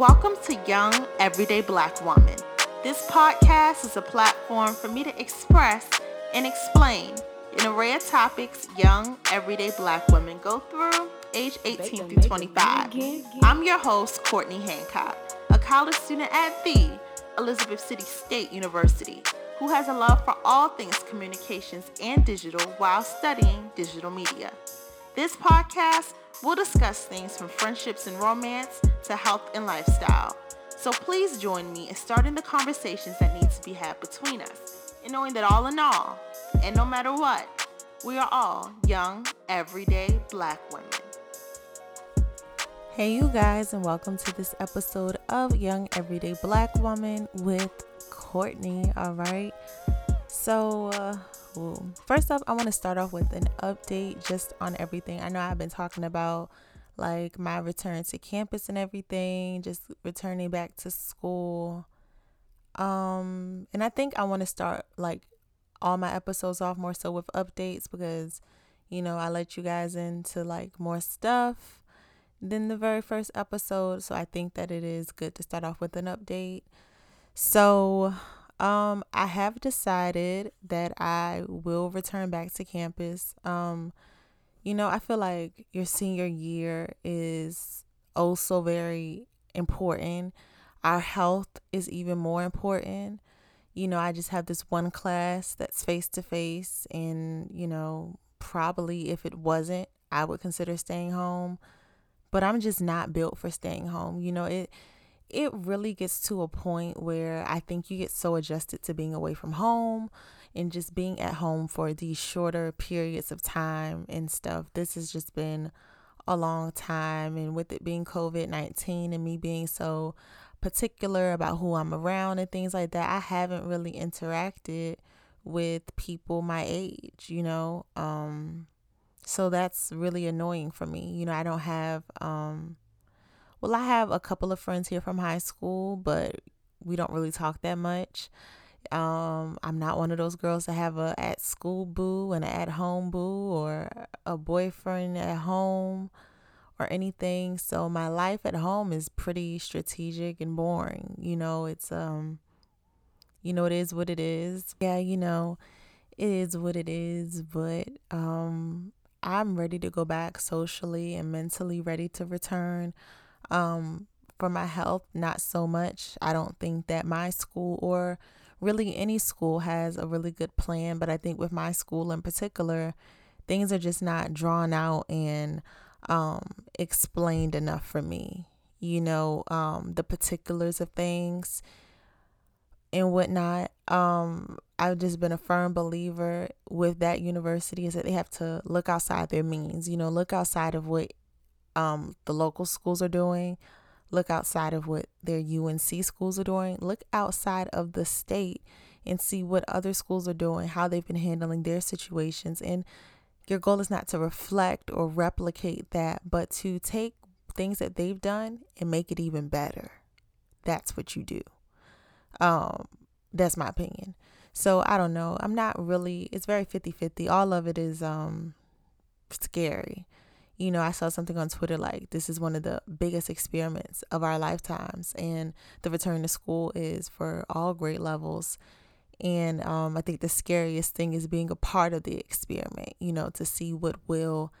Welcome to Young Everyday Black Woman. This podcast is a platform for me to express and explain an array of topics young everyday black women go through age 18 through 25. I'm your host, Courtney Hancock, a college student at the Elizabeth City State University who has a love for all things communications and digital while studying digital media. This podcast will discuss things from friendships and romance to health and lifestyle. So please join me in starting the conversations that need to be had between us and knowing that all in all, and no matter what, we are all young, everyday black women. Hey, you guys, and welcome to this episode of Young Everyday Black Woman with Courtney. All right. So, uh, first off, I want to start off with an update just on everything. I know I've been talking about like my return to campus and everything, just returning back to school. Um, and I think I want to start like all my episodes off more so with updates because you know, I let you guys into like more stuff than the very first episode, so I think that it is good to start off with an update. So, um, I have decided that I will return back to campus. Um, you know, I feel like your senior year is also very important. Our health is even more important. You know, I just have this one class that's face to face, and, you know, probably if it wasn't, I would consider staying home. But I'm just not built for staying home. You know, it it really gets to a point where I think you get so adjusted to being away from home and just being at home for these shorter periods of time and stuff. This has just been a long time. And with it being COVID 19 and me being so particular about who I'm around and things like that, I haven't really interacted with people my age, you know? Um, so that's really annoying for me. You know, I don't have, um, well, I have a couple of friends here from high school, but we don't really talk that much. Um, I'm not one of those girls that have a at school boo and an at home boo or a boyfriend at home or anything. So my life at home is pretty strategic and boring. You know, it's um you know it is what it is. Yeah, you know, it is what it is, but um I'm ready to go back socially and mentally ready to return. Um for my health, not so much. I don't think that my school or really any school has a really good plan, but I think with my school in particular, things are just not drawn out and um, explained enough for me. You know, um, the particulars of things and whatnot. Um, I've just been a firm believer with that university is that they have to look outside their means, you know, look outside of what um, the local schools are doing, look outside of what their UNC schools are doing, look outside of the state and see what other schools are doing, how they've been handling their situations. And your goal is not to reflect or replicate that, but to take things that they've done and make it even better. That's what you do. Um, that's my opinion. So I don't know. I'm not really it's very 50-50. All of it is um scary you know, I saw something on Twitter like this is one of the biggest experiments of our lifetimes, and the return to school is for all grade levels. And um, I think the scariest thing is being a part of the experiment, you know, to see what will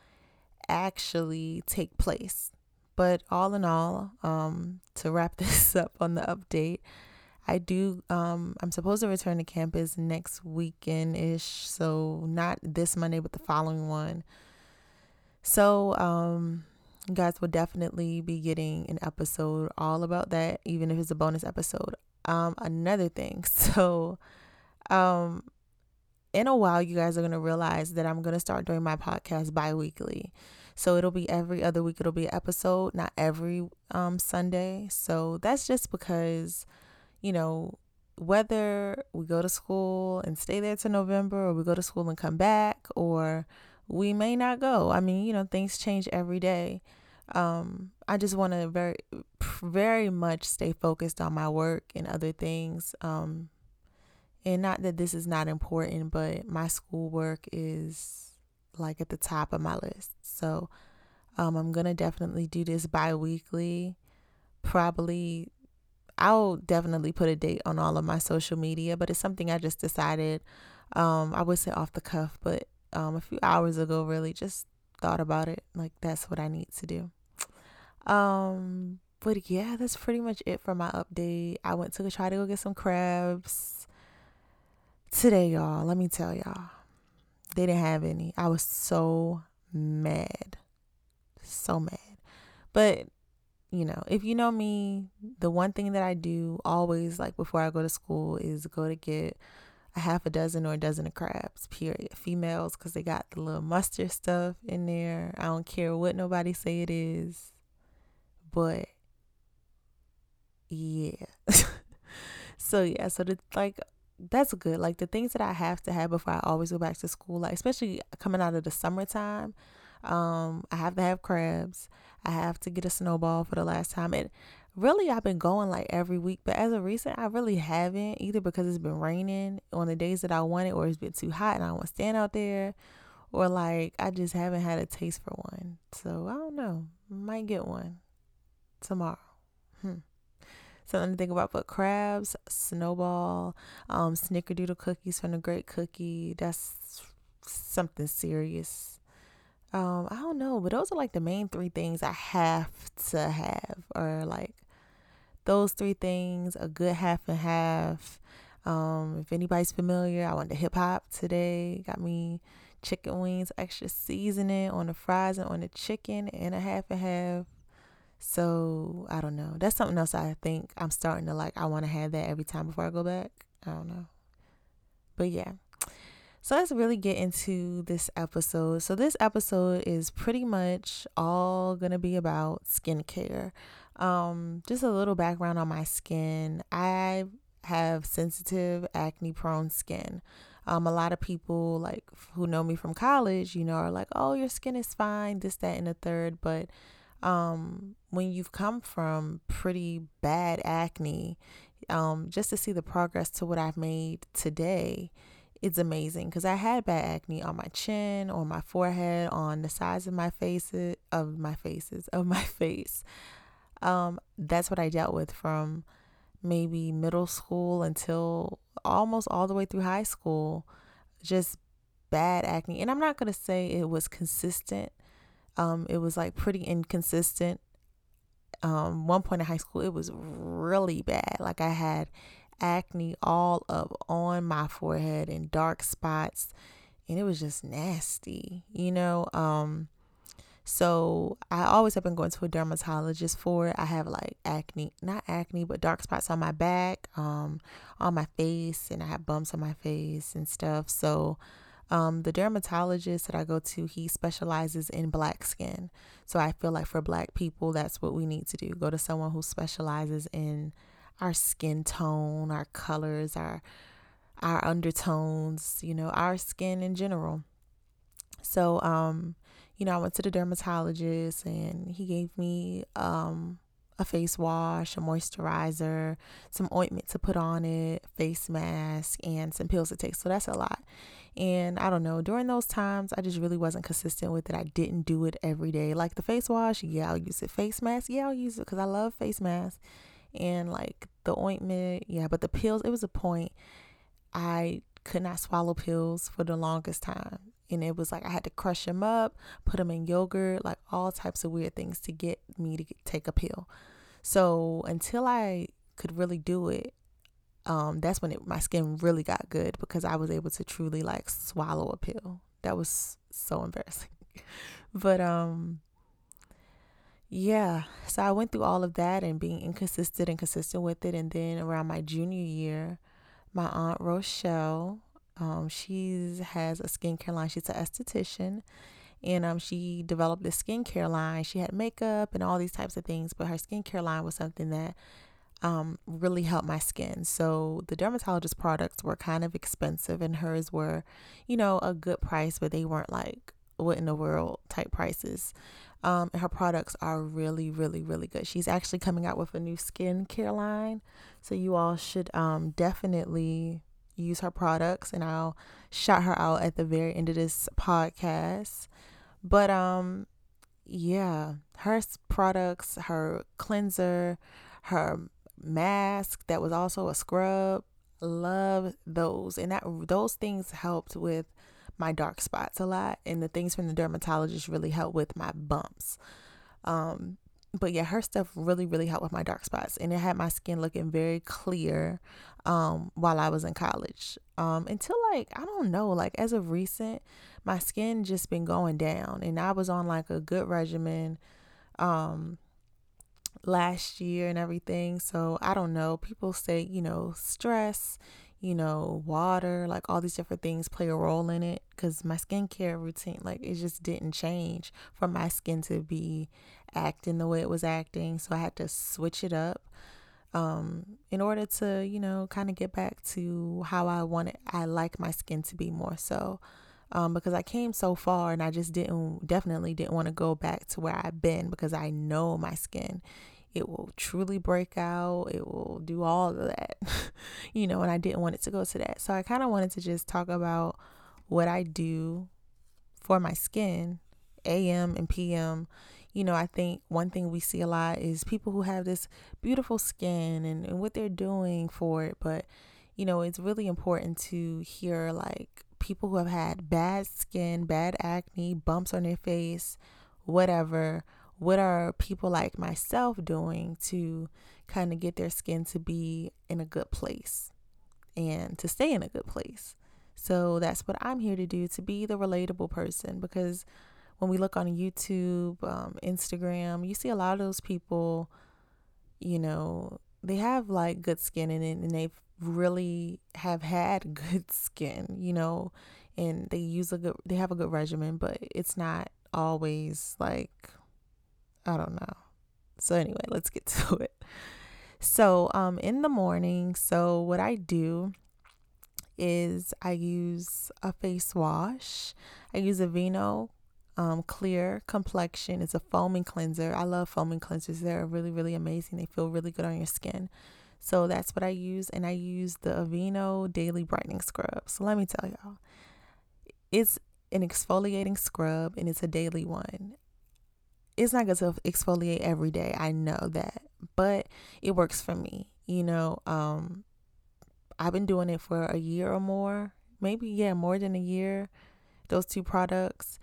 actually take place. But all in all, um, to wrap this up on the update, I do, um, I'm supposed to return to campus next weekend ish. So not this Monday, but the following one. So, um, you guys will definitely be getting an episode all about that, even if it's a bonus episode. Um, another thing, so, um, in a while, you guys are gonna realize that I'm gonna start doing my podcast bi-weekly. So it'll be every other week. It'll be an episode, not every um Sunday. So that's just because, you know, whether we go to school and stay there to November, or we go to school and come back, or we may not go. I mean, you know, things change every day. Um, I just want to very, very much stay focused on my work and other things. Um, and not that this is not important, but my schoolwork is like at the top of my list. So, um, I'm gonna definitely do this bi-weekly. probably I'll definitely put a date on all of my social media, but it's something I just decided. Um, I would say off the cuff, but um, a few hours ago, really just thought about it. Like that's what I need to do. Um, but yeah, that's pretty much it for my update. I went to try to go get some crabs today, y'all. Let me tell y'all, they didn't have any. I was so mad, so mad. But you know, if you know me, the one thing that I do always, like before I go to school, is go to get a half a dozen or a dozen of crabs, period. Females, because they got the little mustard stuff in there. I don't care what nobody say it is. But yeah. so yeah, so the like that's good. Like the things that I have to have before I always go back to school, like especially coming out of the summertime, um, I have to have crabs. I have to get a snowball for the last time. And really, I've been going like every week, but as of recent, I really haven't either because it's been raining on the days that I want it, or it's been too hot and I don't want to stand out there, or like I just haven't had a taste for one. So I don't know. Might get one tomorrow. Hmm. Something to think about. But crabs, snowball, um, snickerdoodle cookies from the Great Cookie. That's something serious um i don't know but those are like the main three things i have to have or like those three things a good half and half. Um if anybody's familiar i went to hip hop today. Got me chicken wings extra seasoning on the fries and on the chicken and a half and half. So i don't know. That's something else i think i'm starting to like. I want to have that every time before i go back. I don't know. But yeah so let's really get into this episode. So this episode is pretty much all going to be about skincare. Um just a little background on my skin. I have sensitive acne prone skin. Um, a lot of people like who know me from college, you know, are like, "Oh, your skin is fine, this, that, and the third. But um, when you've come from pretty bad acne, um, just to see the progress to what I've made today, it's amazing because I had bad acne on my chin, on my forehead, on the sides of my faces, of my faces, of my face. Um, that's what I dealt with from maybe middle school until almost all the way through high school. Just bad acne. And I'm not going to say it was consistent. Um, it was like pretty inconsistent. Um, one point in high school, it was really bad. Like I had acne all up on my forehead and dark spots and it was just nasty you know um so I always have been going to a dermatologist for it. I have like acne, not acne, but dark spots on my back, um, on my face, and I have bumps on my face and stuff. So um, the dermatologist that I go to, he specializes in black skin. So I feel like for black people, that's what we need to do. Go to someone who specializes in our skin tone, our colors, our our undertones, you know, our skin in general. So, um, you know, I went to the dermatologist and he gave me um a face wash, a moisturizer, some ointment to put on it, face mask, and some pills to take. So that's a lot. And I don't know, during those times, I just really wasn't consistent with it. I didn't do it every day. Like the face wash, yeah, I'll use it. Face mask, yeah, I'll use it because I love face masks and like the ointment, yeah, but the pills, it was a point I could not swallow pills for the longest time. And it was like I had to crush them up, put them in yogurt, like all types of weird things to get me to take a pill. So until I could really do it, um, that's when it, my skin really got good because I was able to truly like swallow a pill. That was so embarrassing. but um yeah, so I went through all of that and being inconsistent and consistent with it. And then around my junior year, my aunt Rochelle, um, she has a skincare line. She's an esthetician, and um, she developed this skincare line. She had makeup and all these types of things, but her skincare line was something that um, really helped my skin. So the dermatologist products were kind of expensive, and hers were, you know, a good price, but they weren't like what in the world type prices. Um, and her products are really, really, really good. She's actually coming out with a new skincare line. So you all should um, definitely use her products. And I'll shout her out at the very end of this podcast. But um, yeah, her products, her cleanser, her mask that was also a scrub, love those. And that those things helped with my dark spots a lot and the things from the dermatologist really helped with my bumps. Um but yeah, her stuff really, really helped with my dark spots, and it had my skin looking very clear um, while I was in college. Um, until like I don't know, like as of recent, my skin just been going down, and I was on like a good regimen um, last year and everything. So I don't know. People say you know stress, you know water, like all these different things play a role in it. Cause my skincare routine, like it just didn't change for my skin to be acting the way it was acting. So I had to switch it up um, in order to, you know, kind of get back to how I wanted, I like my skin to be more so. Um, because I came so far and I just didn't, definitely didn't want to go back to where I've been because I know my skin. It will truly break out. It will do all of that, you know, and I didn't want it to go to that. So I kind of wanted to just talk about what I do for my skin, AM and PM, you know, I think one thing we see a lot is people who have this beautiful skin and, and what they're doing for it. But, you know, it's really important to hear like people who have had bad skin, bad acne, bumps on their face, whatever. What are people like myself doing to kind of get their skin to be in a good place and to stay in a good place? So that's what I'm here to do to be the relatable person because when we look on YouTube, um, Instagram, you see a lot of those people, you know, they have like good skin in it and they really have had good skin, you know, and they use a good, they have a good regimen, but it's not always like, I don't know. So, anyway, let's get to it. So, um, in the morning, so what I do is I use a face wash. I use Aveeno um, clear complexion. It's a foaming cleanser. I love foaming cleansers. They're really, really amazing. They feel really good on your skin. So that's what I use. And I use the Aveeno Daily Brightening Scrub. So let me tell y'all, it's an exfoliating scrub and it's a daily one. It's not going to exfoliate every day. I know that, but it works for me. You know, um, I've been doing it for a year or more, maybe, yeah, more than a year. Those two products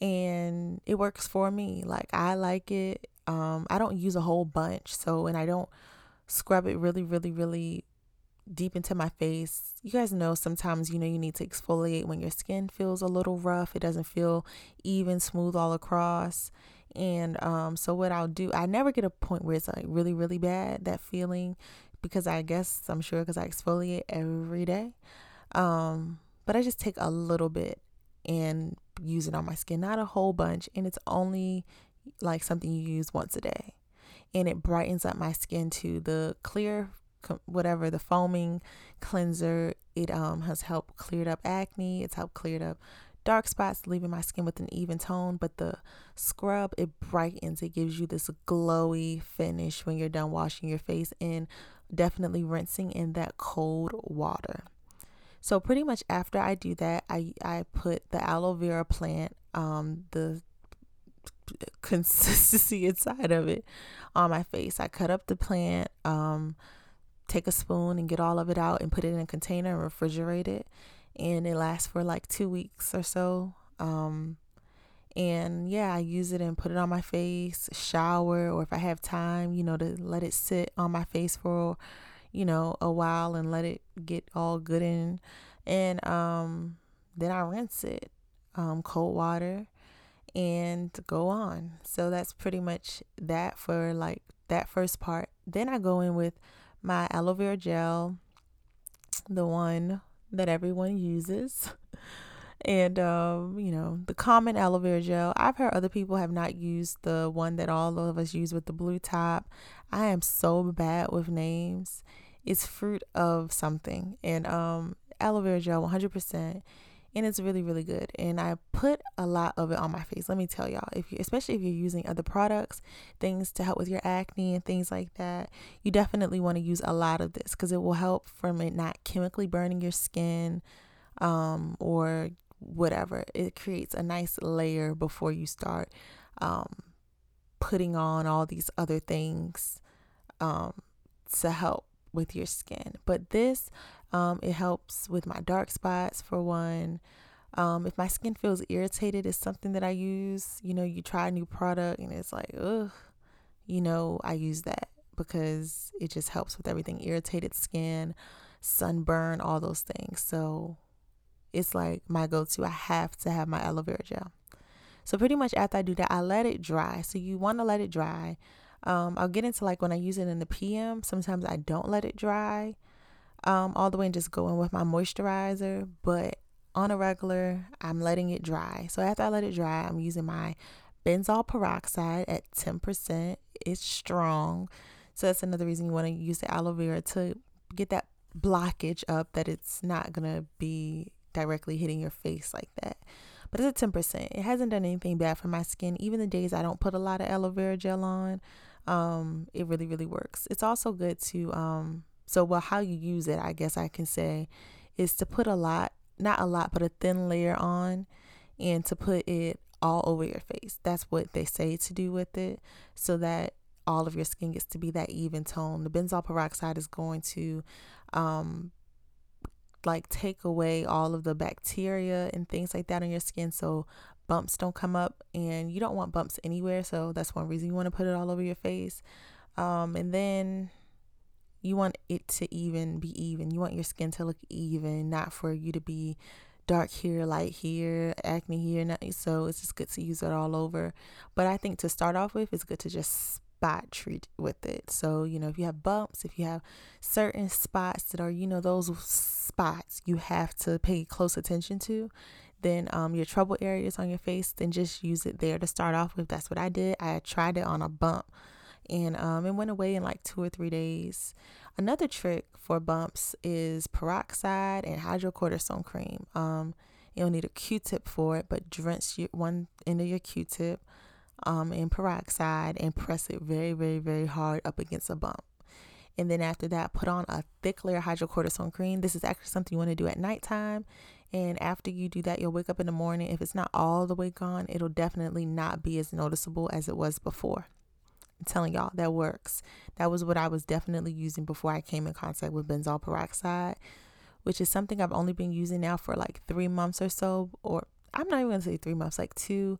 and it works for me. Like I like it. Um, I don't use a whole bunch, so and I don't scrub it really, really, really deep into my face. You guys know sometimes you know you need to exfoliate when your skin feels a little rough. It doesn't feel even smooth all across. And um, so what I'll do, I never get a point where it's like really, really bad that feeling because I guess I'm sure because I exfoliate every day. Um, but I just take a little bit and use it on my skin, not a whole bunch. And it's only like something you use once a day. And it brightens up my skin to the clear, whatever, the foaming cleanser. It um, has helped cleared up acne. It's helped cleared up dark spots, leaving my skin with an even tone. But the scrub, it brightens. It gives you this glowy finish when you're done washing your face and definitely rinsing in that cold water. So pretty much after I do that, I I put the aloe vera plant, um, the consistency inside of it on my face. I cut up the plant, um, take a spoon and get all of it out and put it in a container and refrigerate it. And it lasts for like two weeks or so. Um, and yeah, I use it and put it on my face, shower, or if I have time, you know, to let it sit on my face for you know, a while and let it get all good in. And um, then I rinse it, um, cold water, and go on. So that's pretty much that for like that first part. Then I go in with my aloe vera gel, the one that everyone uses. and um, you know the common aloe vera gel. I've heard other people have not used the one that all of us use with the blue top. I am so bad with names. It's fruit of something, and um, aloe vera gel, 100%, and it's really really good. And I put a lot of it on my face. Let me tell y'all, if you, especially if you're using other products, things to help with your acne and things like that, you definitely want to use a lot of this because it will help from it not chemically burning your skin, um, or whatever. It creates a nice layer before you start um, putting on all these other things um, to help with your skin. But this, um, it helps with my dark spots for one. Um, if my skin feels irritated, it's something that I use. You know, you try a new product and it's like, ugh, you know, I use that because it just helps with everything irritated skin, sunburn, all those things. So it's like my go to. I have to have my aloe vera gel. So pretty much after I do that, I let it dry. So you want to let it dry. Um, I'll get into like when I use it in the PM. Sometimes I don't let it dry um, all the way and just go in with my moisturizer. But on a regular, I'm letting it dry. So after I let it dry, I'm using my benzoyl peroxide at 10%. It's strong. So that's another reason you want to use the aloe vera to get that blockage up that it's not going to be directly hitting your face like that. But it's at 10%. It hasn't done anything bad for my skin. Even the days I don't put a lot of aloe vera gel on, um, it really, really works. It's also good to, um, so well, how you use it, I guess I can say, is to put a lot, not a lot, but a thin layer on and to put it all over your face. That's what they say to do with it so that all of your skin gets to be that even tone. The benzoyl peroxide is going to um, like take away all of the bacteria and things like that on your skin so bumps don't come up and you don't want bumps anywhere so that's one reason you want to put it all over your face um, and then you want it to even be even you want your skin to look even not for you to be dark here light here acne here so it's just good to use it all over but i think to start off with it's good to just spot treat with it. So, you know, if you have bumps, if you have certain spots that are, you know, those spots you have to pay close attention to, then um, your trouble areas on your face, then just use it there to start off with. That's what I did. I tried it on a bump and um, it went away in like two or three days. Another trick for bumps is peroxide and hydrocortisone cream. Um, you'll need a Q-tip for it, but drench your one end of your Q-tip um, in peroxide and press it very, very, very hard up against a bump. And then after that, put on a thick layer of hydrocortisone cream. This is actually something you want to do at nighttime. And after you do that, you'll wake up in the morning. If it's not all the way gone, it'll definitely not be as noticeable as it was before. Telling y'all, that works. That was what I was definitely using before I came in contact with benzoyl peroxide, which is something I've only been using now for like three months or so. Or I'm not even to say three months, like two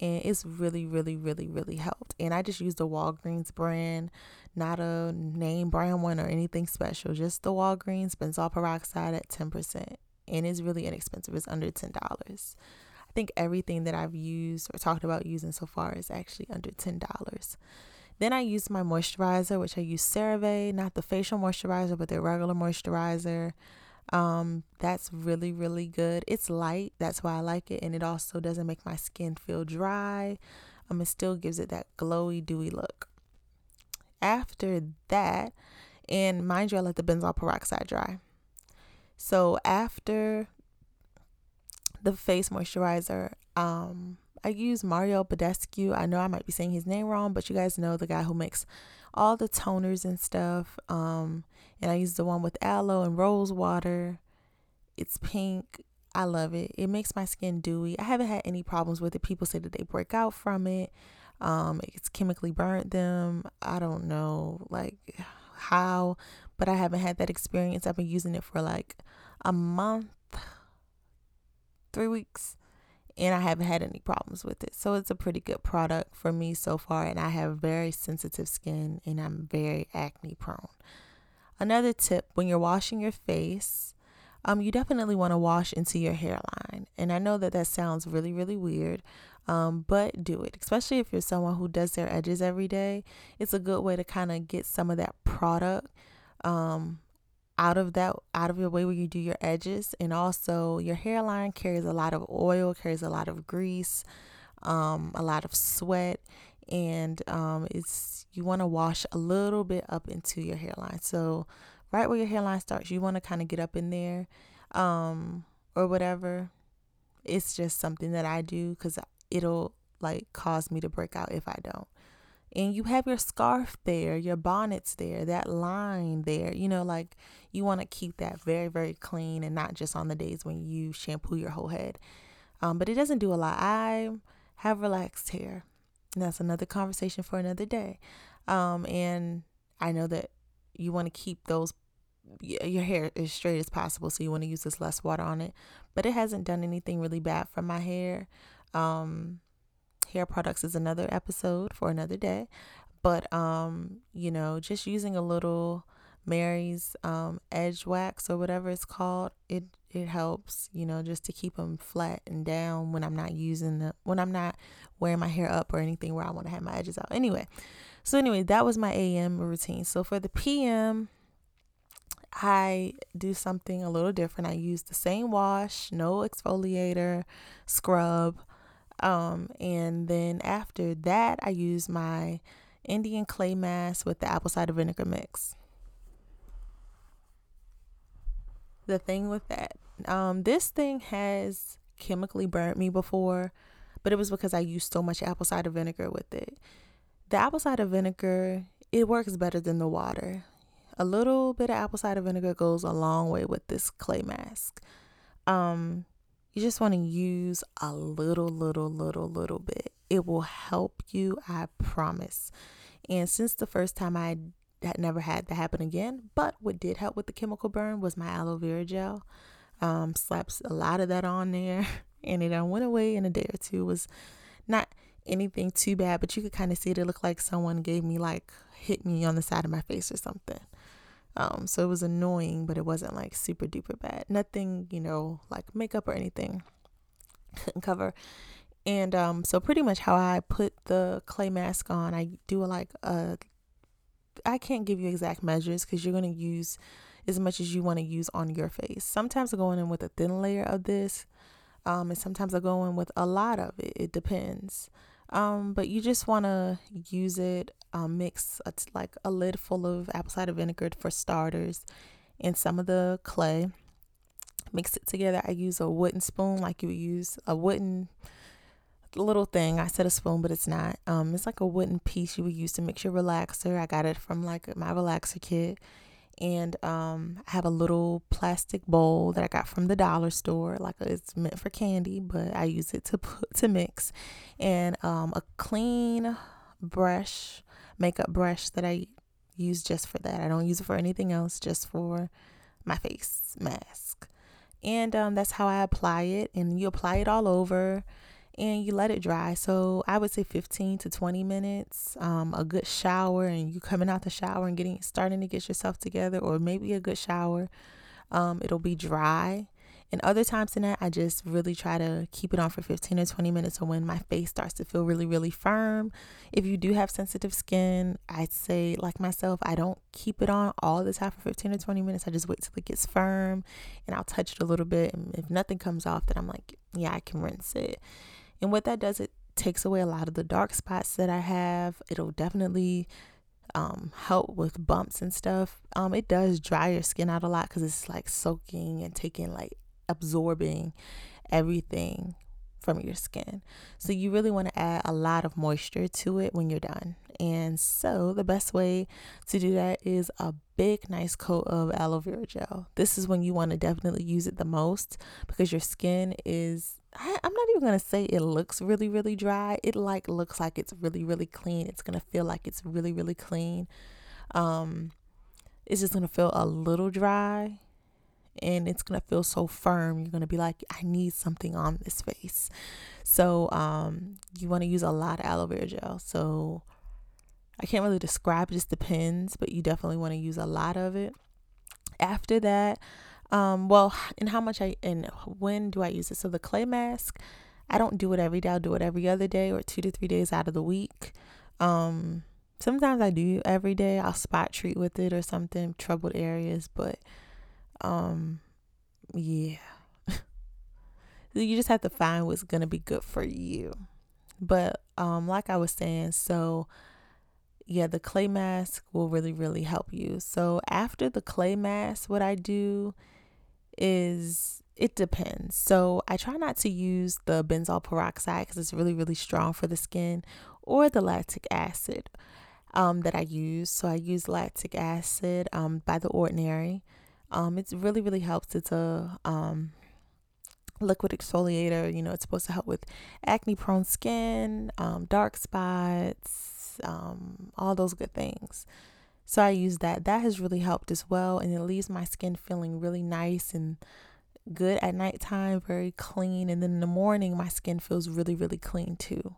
and it's really really really really helped and i just used the walgreens brand not a name brand one or anything special just the walgreens benzoyl peroxide at 10% and it's really inexpensive it's under $10 i think everything that i've used or talked about using so far is actually under $10 then i used my moisturizer which i use cerave not the facial moisturizer but the regular moisturizer um, that's really, really good. It's light, that's why I like it, and it also doesn't make my skin feel dry. Um, it still gives it that glowy, dewy look. After that, and mind you, I let the benzoyl peroxide dry. So after the face moisturizer, um, I use Mario Badescu. I know I might be saying his name wrong, but you guys know the guy who makes all the toners and stuff. Um, and I use the one with aloe and rose water. It's pink. I love it. It makes my skin dewy. I haven't had any problems with it. People say that they break out from it. Um, it's chemically burnt them. I don't know like how, but I haven't had that experience. I've been using it for like a month, three weeks and I haven't had any problems with it. So it's a pretty good product for me so far, and I have very sensitive skin and I'm very acne prone. Another tip when you're washing your face, um, you definitely want to wash into your hairline. And I know that that sounds really, really weird, um, but do it, especially if you're someone who does their edges every day. It's a good way to kind of get some of that product um, out of that out of your way where you do your edges. And also your hairline carries a lot of oil carries a lot of grease um, a lot of sweat. And um, it's you want to wash a little bit up into your hairline. So right where your hairline starts you want to kind of get up in there um, or whatever. It's just something that i do because it'll like cause me to break out if i don't and you have your scarf there, your bonnets there, that line there. You know, like you want to keep that very, very clean and not just on the days when you shampoo your whole head. Um, but it doesn't do a lot. I have relaxed hair. And that's another conversation for another day. Um, and I know that you want to keep those your hair as straight as possible so you want to use this less water on it but it hasn't done anything really bad for my hair um hair products is another episode for another day but um you know just using a little mary's um edge wax or whatever it's called it it helps you know just to keep them flat and down when i'm not using the when i'm not wearing my hair up or anything where i want to have my edges out anyway so anyway, that was my AM routine. So for the PM, I do something a little different. I use the same wash, no exfoliator, scrub. Um, and then after that, I use my Indian clay mask with the apple cider vinegar mix. The thing with that, um, this thing has chemically burnt me before, but it was because I used so much apple cider vinegar with it. The apple cider vinegar, it works better than the water. A little bit of apple cider vinegar goes a long way with this clay mask. Um, you just want to use a little, little, little, little bit. It will help you, I promise. And since the first time I had never had that happen again, but what did help with the chemical burn was my aloe vera gel. Um, slaps a lot of that on there, and it went away in a day or two. It was not anything too bad, but you could kind of see it. It looked like someone gave me like hit me on the side of my face or something. Um, so it was annoying, but it wasn't like super duper bad. Nothing, you know, like makeup or anything couldn't cover. And um, so pretty much how I put the clay mask on, I do like a. I can't give you exact measures because you're gonna use as much as you want to use on your face. Sometimes I go in with a thin layer of this, um, and sometimes I go in with a lot of it. It depends. Um, but you just want to use it, um, mix a, like a lid full of apple cider vinegar for starters and some of the clay. Mix it together. I use a wooden spoon, like you would use a wooden little thing. I said a spoon, but it's not. Um, it's like a wooden piece you would use to mix your relaxer. I got it from like my relaxer kit and um, I have a little plastic bowl that I got from the dollar store. Like it's meant for candy, but I use it to put to mix, and um, a clean brush, makeup brush that I use just for that. I don't use it for anything else, just for my face mask. And um, that's how I apply it. And you apply it all over and you let it dry. So I would say 15 to 20 minutes. Um, a good shower, and you coming out the shower and getting starting to get yourself together, or maybe a good shower. Um, it'll be dry. And other times than that, I just really try to keep it on for 15 or 20 minutes. So when my face starts to feel really, really firm, if you do have sensitive skin, I'd say, like myself, I don't keep it on all the time for 15 or 20 minutes. I just wait till it gets firm and I'll touch it a little bit. And if nothing comes off, then I'm like, yeah, I can rinse it. And what that does, it takes away a lot of the dark spots that I have. It'll definitely um, help with bumps and stuff. Um, it does dry your skin out a lot because it's like soaking and taking like absorbing everything from your skin. So you really want to add a lot of moisture to it when you're done. And so the best way to do that is a big nice coat of aloe vera gel. This is when you want to definitely use it the most because your skin is I, am not even gonna say it looks really really dry. It like looks like it's really really clean. It's gonna feel like it's really really clean. Um, it's just gonna feel a little dry, and it's gonna feel so firm. You're gonna be like, I need something on this face. So um, you want to use a lot of aloe vera gel. So I can't really describe. It just depends, but you definitely want to use a lot of it. After that, um, well, and how much I and when do I use it? So the clay mask, I don't do it every day. I'll do it every other day or two to three days out of the week. Um, sometimes I do every day. I'll spot treat with it or something, troubled areas, but um, yeah. you just have to find what's gonna be good for you. But um, like I was saying, so yeah, the clay mask will really, really help you. So after the clay mask, what I do is it depends. So I try not to use the benzoyl peroxide because it's really, really strong for the skin or the lactic acid um, that I use. So I use lactic acid um, by the ordinary. Um, it really, really helps. It's a um, liquid exfoliator. You know, it's supposed to help with acne prone skin, um, dark spots, um, all those good things. So I use that. That has really helped as well. And it leaves my skin feeling really nice and good at nighttime, very clean. And then in the morning, my skin feels really, really clean too,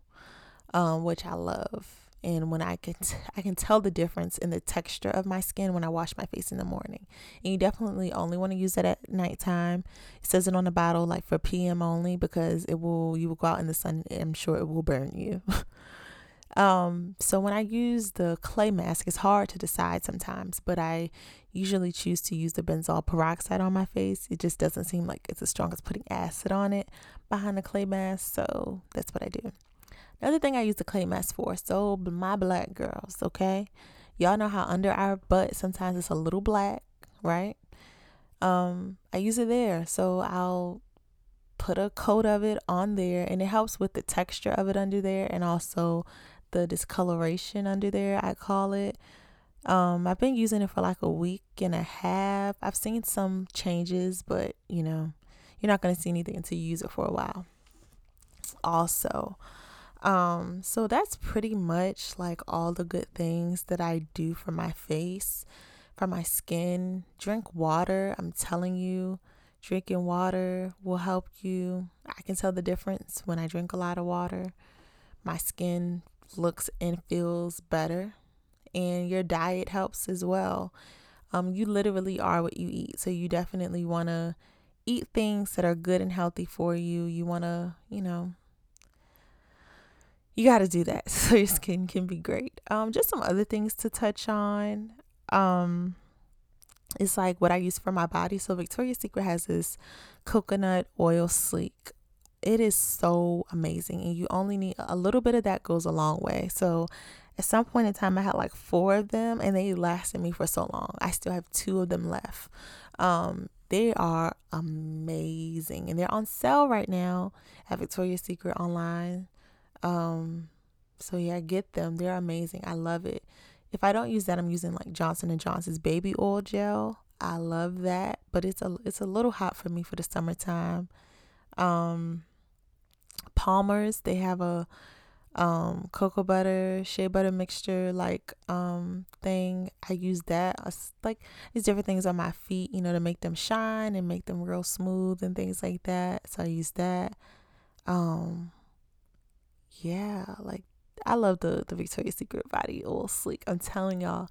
um, which I love and when I can t- I can tell the difference in the texture of my skin when I wash my face in the morning. And you definitely only want to use that at nighttime. It says it on the bottle like for PM only because it will you will go out in the sun I'm sure it will burn you. um so when I use the clay mask it's hard to decide sometimes, but I usually choose to use the benzoyl peroxide on my face. It just doesn't seem like it's as strong as putting acid on it behind the clay mask, so that's what I do. Another thing I use the clay mask for, so my black girls, okay? Y'all know how under our butt sometimes it's a little black, right? Um, I use it there. So I'll put a coat of it on there and it helps with the texture of it under there and also the discoloration under there, I call it. Um, I've been using it for like a week and a half. I've seen some changes, but you know, you're not going to see anything until you use it for a while. Also, um, so that's pretty much like all the good things that I do for my face, for my skin. Drink water. I'm telling you, drinking water will help you. I can tell the difference when I drink a lot of water. My skin looks and feels better. And your diet helps as well. Um, you literally are what you eat. So you definitely want to eat things that are good and healthy for you. You want to, you know, you got to do that so your skin can be great. Um, just some other things to touch on. Um, it's like what I use for my body. So Victoria's Secret has this coconut oil sleek. It is so amazing, and you only need a little bit of that goes a long way. So at some point in time, I had like four of them, and they lasted me for so long. I still have two of them left. Um, they are amazing, and they're on sale right now at Victoria's Secret online. Um, so yeah, get them. They're amazing. I love it. If I don't use that, I'm using like Johnson and Johnson's baby oil gel. I love that, but it's a it's a little hot for me for the summertime. Um, Palmer's they have a um cocoa butter shea butter mixture like um thing i use that it's like these different things on my feet you know to make them shine and make them real smooth and things like that so i use that um yeah, like I love the the Victoria's Secret body oil sleek. I'm telling y'all,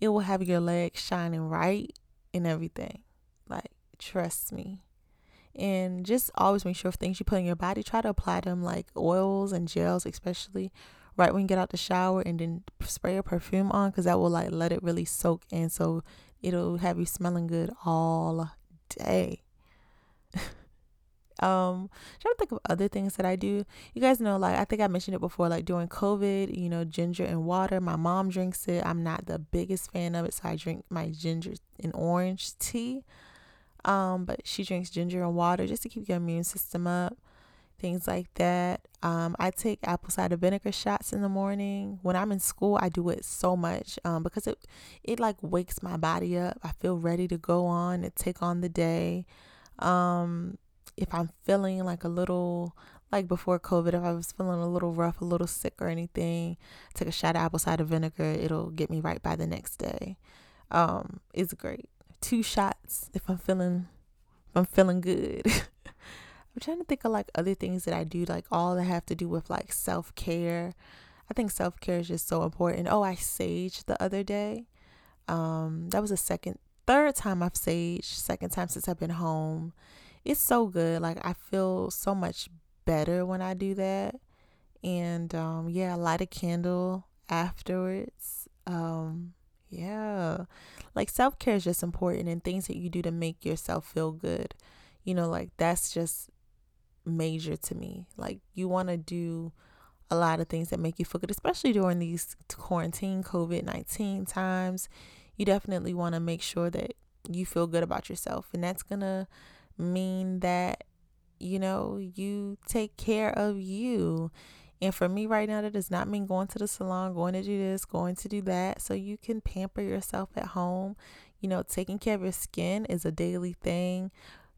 it will have your legs shining right and everything. Like trust me. And just always make sure of things you put in your body, try to apply them like oils and gels, especially right when you get out the shower, and then spray a perfume on because that will like let it really soak in. So it'll have you smelling good all day. um trying to think of other things that I do. You guys know, like I think I mentioned it before, like during COVID, you know, ginger and water. My mom drinks it. I'm not the biggest fan of it, so I drink my ginger and orange tea. Um, but she drinks ginger and water just to keep your immune system up. Things like that. Um, I take apple cider vinegar shots in the morning. When I'm in school, I do it so much um, because it it like wakes my body up. I feel ready to go on and take on the day. Um, if I'm feeling like a little like before COVID, if I was feeling a little rough, a little sick or anything, take a shot of apple cider vinegar. It'll get me right by the next day. Um, it's great. Two shots if I'm feeling if I'm feeling good. I'm trying to think of like other things that I do, like all that have to do with like self care. I think self care is just so important. Oh, I saged the other day. Um, that was the second, third time I've saged, second time since I've been home it's so good. Like I feel so much better when I do that. And um yeah, light a candle afterwards. Um yeah. Like self-care is just important and things that you do to make yourself feel good. You know, like that's just major to me. Like you want to do a lot of things that make you feel good, especially during these quarantine COVID 19 times. You definitely want to make sure that you feel good about yourself. And that's going to mean that, you know, you take care of you. And for me right now, that does not mean going to the salon, going to do this, going to do that. So you can pamper yourself at home. You know, taking care of your skin is a daily thing.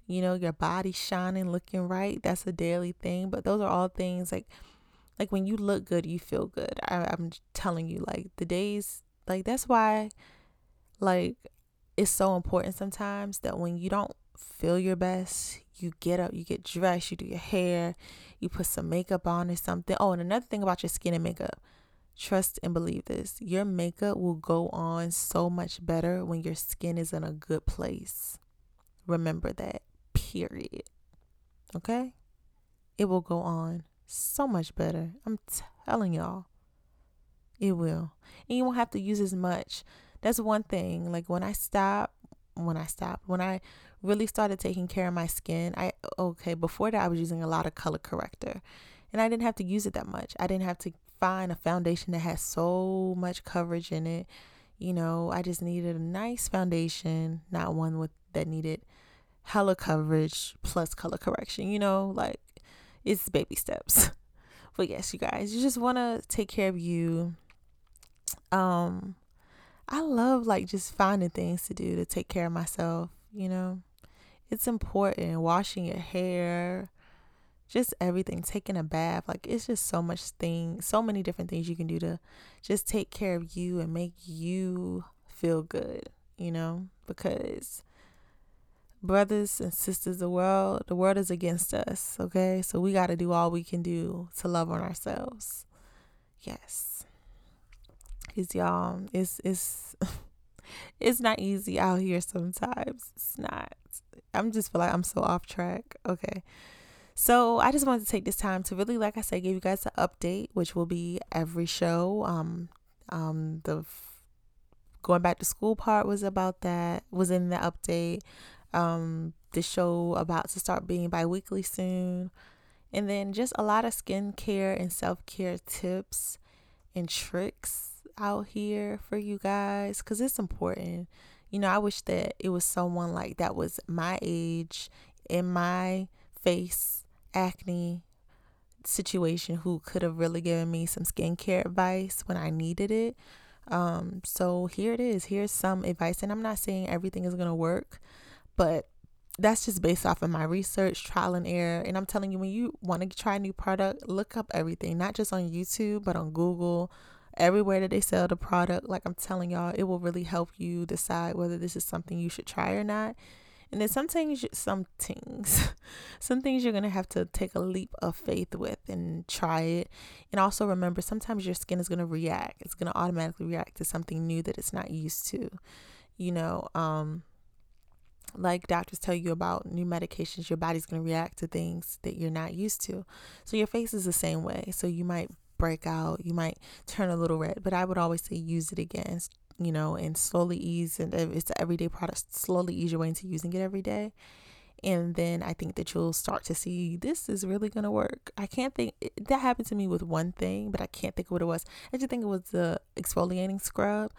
you know, your body shining, looking right. That's a daily thing. But those are all things like like when you look good, you feel good. I, I'm telling you, like the days like that's why like it's so important sometimes that when you don't feel your best, you get up, you get dressed, you do your hair, you put some makeup on or something. Oh, and another thing about your skin and makeup. Trust and believe this. Your makeup will go on so much better when your skin is in a good place. Remember that. Period. Okay? It will go on so much better. I'm telling y'all. It will. And you won't have to use as much. That's one thing. Like when I stop, when I stopped, when I really started taking care of my skin, I okay, before that I was using a lot of color corrector. And I didn't have to use it that much. I didn't have to find a foundation that has so much coverage in it. You know, I just needed a nice foundation, not one with that needed hella coverage plus color correction. You know, like it's baby steps. but yes, you guys, you just want to take care of you. Um I love like just finding things to do to take care of myself, you know. It's important washing your hair, just everything, taking a bath. Like it's just so much thing, so many different things you can do to just take care of you and make you feel good, you know, because brothers and sisters, the world, the world is against us, okay? So we got to do all we can do to love on ourselves. Yes. Cuz y'all, it's it's it's not easy out here sometimes. It's not. I'm just feel like I'm so off track. Okay. So I just wanted to take this time to really, like I said, give you guys an update, which will be every show. Um, um, the f- going back to school part was about that. Was in the update. Um, the show about to start being bi-weekly soon, and then just a lot of skincare and self care tips and tricks out here for you guys because it's important. You know, I wish that it was someone like that was my age, in my face, acne situation, who could have really given me some skincare advice when I needed it. Um, so here it is. Here's some advice, and I'm not saying everything is gonna work, but that's just based off of my research, trial and error. And I'm telling you, when you want to try a new product, look up everything, not just on YouTube, but on Google, everywhere that they sell the product. Like I'm telling y'all, it will really help you decide whether this is something you should try or not. And then some things, some things, some things you're gonna have to take a leap of faith with and try it. And also remember, sometimes your skin is gonna react. It's gonna automatically react to something new that it's not used to. You know, um, like doctors tell you about new medications, your body's gonna react to things that you're not used to. So your face is the same way. So you might break out. You might turn a little red, but I would always say use it again, you know, and slowly ease. And it's an everyday product, slowly ease your way into using it every day. And then I think that you'll start to see this is really to work. I can't think that happened to me with one thing, but I can't think of what it was. I just think it was the exfoliating scrub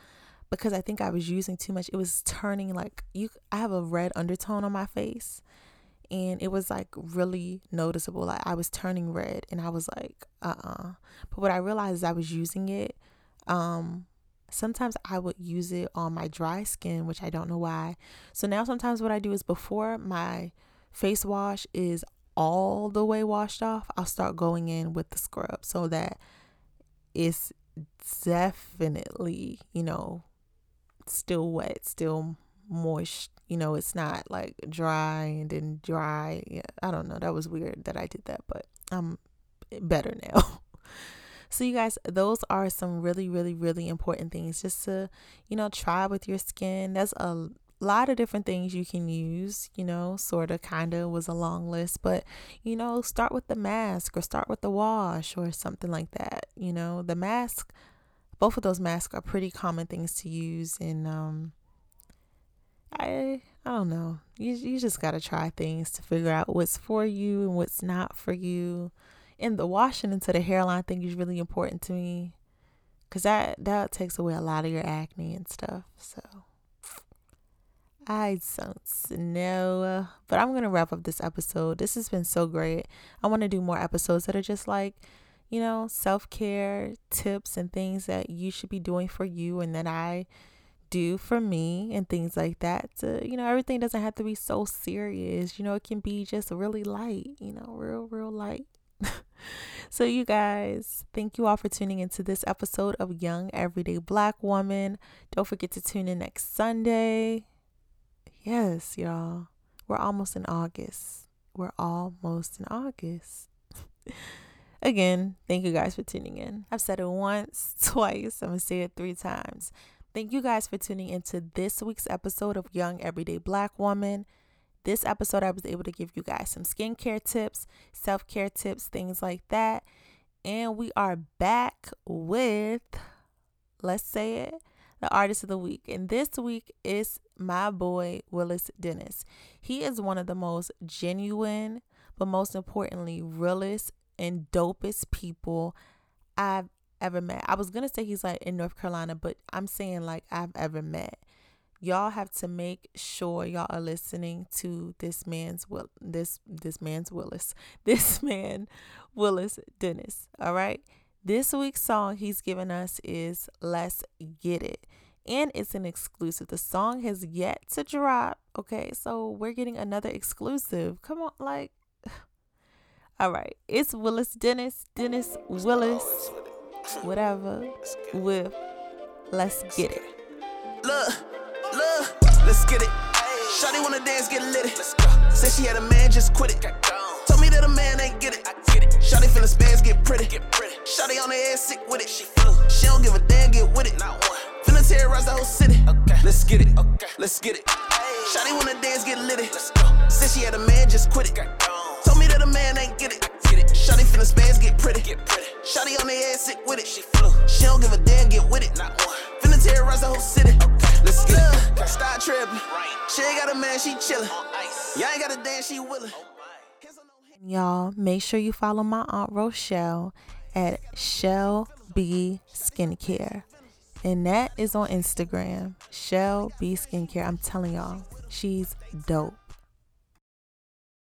because I think I was using too much. It was turning like you I have a red undertone on my face and it was like really noticeable. Like I was turning red and I was like, uh uh-uh. uh But what I realized is I was using it, um, sometimes I would use it on my dry skin, which I don't know why. So now sometimes what I do is before my face wash is all the way washed off, I'll start going in with the scrub so that it's definitely, you know, still wet, still moist you know, it's not like dry and then dry. Yeah, I don't know. That was weird that I did that, but I'm better now. so you guys, those are some really, really, really important things just to, you know, try with your skin. There's a lot of different things you can use, you know, sort of kind of was a long list, but you know, start with the mask or start with the wash or something like that. You know, the mask, both of those masks are pretty common things to use and um I I don't know. You you just gotta try things to figure out what's for you and what's not for you. And the washing into the hairline thing is really important to me, cause that that takes away a lot of your acne and stuff. So I don't know, but I'm gonna wrap up this episode. This has been so great. I want to do more episodes that are just like, you know, self care tips and things that you should be doing for you, and that I do for me and things like that. To, you know, everything doesn't have to be so serious. You know, it can be just really light, you know, real, real light. so, you guys, thank you all for tuning into this episode of Young Everyday Black Woman. Don't forget to tune in next Sunday. Yes, y'all. We're almost in August. We're almost in August. Again, thank you guys for tuning in. I've said it once, twice. I'm to say it three times. Thank you guys for tuning into this week's episode of Young Everyday Black Woman. This episode, I was able to give you guys some skincare tips, self care tips, things like that. And we are back with, let's say it, the artist of the week. And this week is my boy, Willis Dennis. He is one of the most genuine, but most importantly, realest and dopest people I've ever met. I was gonna say he's like in North Carolina, but I'm saying like I've ever met. Y'all have to make sure y'all are listening to this man's will this this man's Willis. This man Willis Dennis. All right. This week's song he's given us is Let's Get It. And it's an exclusive. The song has yet to drop. Okay, so we're getting another exclusive. Come on, like all right, it's Willis Dennis, Dennis Willis whatever, with Let's Get It. Look, look, let's get it. Shawty wanna dance, get lit. Say she had a man, just quit it. Told me that a man ain't get it. Shawty feeling spans, get pretty. Shawty on the ass, sick with it. She flew. She don't give a damn, get with it. Not one. Finna terrorize the whole city. Let's get it. Let's get it. Shawty wanna dance, get lit. Say she had a man, just quit it. Told me that a man ain't get it. Shawty finna spans, get pretty. Get pretty. Shawty on the ass, sick with it. She flew. She don't give a damn, get with it. Not one. Finna terrorize the whole city. Let's get it. Start tripping. She ain't got a man, she chillin'. Y'all ain't got a dance, she willin'. Oh y'all, make sure you follow my Aunt Rochelle at Shell B Skincare. And that is on Instagram. Shell B Skincare. I'm telling y'all, she's dope.